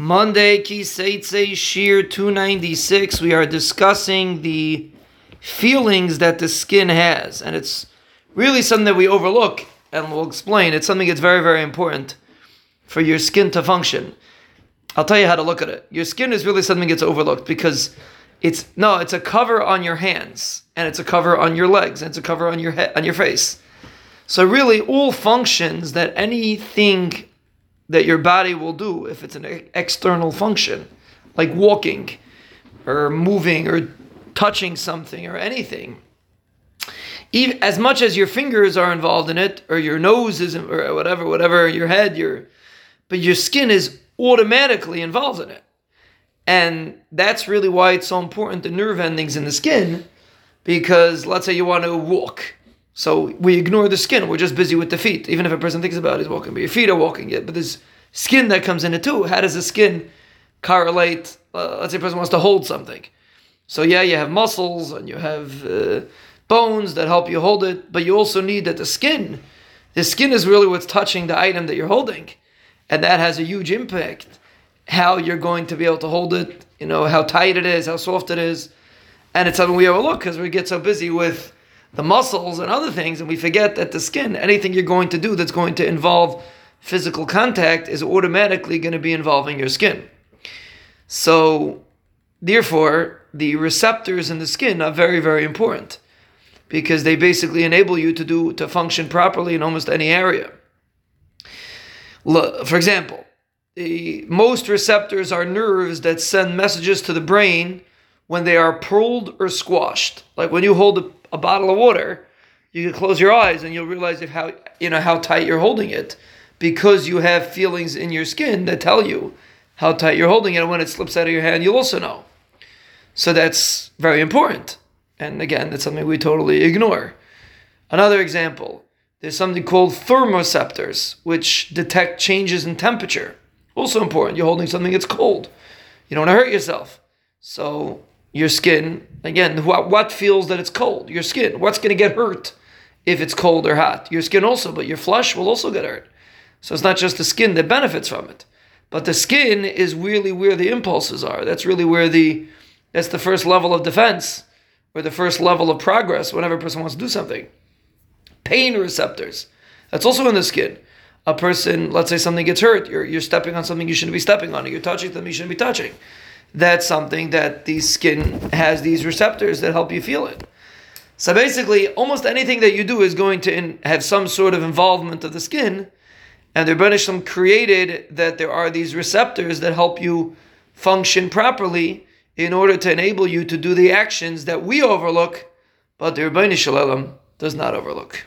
Monday, Kiseitse Shiur 296. We are discussing the feelings that the skin has. And it's really something that we overlook, and we'll explain. It's something that's very, very important for your skin to function. I'll tell you how to look at it. Your skin is really something that's overlooked because it's no, it's a cover on your hands, and it's a cover on your legs, and it's a cover on your head, on your face. So really, all functions that anything that your body will do if it's an external function, like walking or moving or touching something or anything. Even, as much as your fingers are involved in it, or your nose is, or whatever, whatever, your head, your, but your skin is automatically involved in it. And that's really why it's so important the nerve endings in the skin, because let's say you want to walk so we ignore the skin. We're just busy with the feet. Even if a person thinks about it, he's walking, but your feet are walking. Yet, but there's skin that comes in it too. How does the skin correlate? Uh, let's say a person wants to hold something. So yeah, you have muscles and you have uh, bones that help you hold it, but you also need that the skin. The skin is really what's touching the item that you're holding, and that has a huge impact. How you're going to be able to hold it, you know, how tight it is, how soft it is, and it's something we overlook because we get so busy with the muscles and other things, and we forget that the skin, anything you're going to do that's going to involve physical contact, is automatically going to be involving your skin. So, therefore, the receptors in the skin are very, very important because they basically enable you to do to function properly in almost any area. For example, the most receptors are nerves that send messages to the brain when they are pulled or squashed. Like when you hold a a bottle of water, you can close your eyes and you'll realize if how you know how tight you're holding it because you have feelings in your skin that tell you how tight you're holding it. And when it slips out of your hand you'll also know. So that's very important. And again that's something we totally ignore. Another example there's something called thermoceptors which detect changes in temperature. Also important you're holding something that's cold. You don't want to hurt yourself. So your skin. Again, what, what feels that it's cold? Your skin. What's going to get hurt if it's cold or hot? Your skin also, but your flesh will also get hurt. So it's not just the skin that benefits from it, but the skin is really where the impulses are. That's really where the that's the first level of defense or the first level of progress whenever a person wants to do something. Pain receptors. That's also in the skin. A person, let's say something gets hurt, you're, you're stepping on something you shouldn't be stepping on, or you're touching something you shouldn't be touching that's something that the skin has these receptors that help you feel it. So basically, almost anything that you do is going to in, have some sort of involvement of the skin. And the Rebbeinu created that there are these receptors that help you function properly in order to enable you to do the actions that we overlook, but the Rebbeinu does not overlook.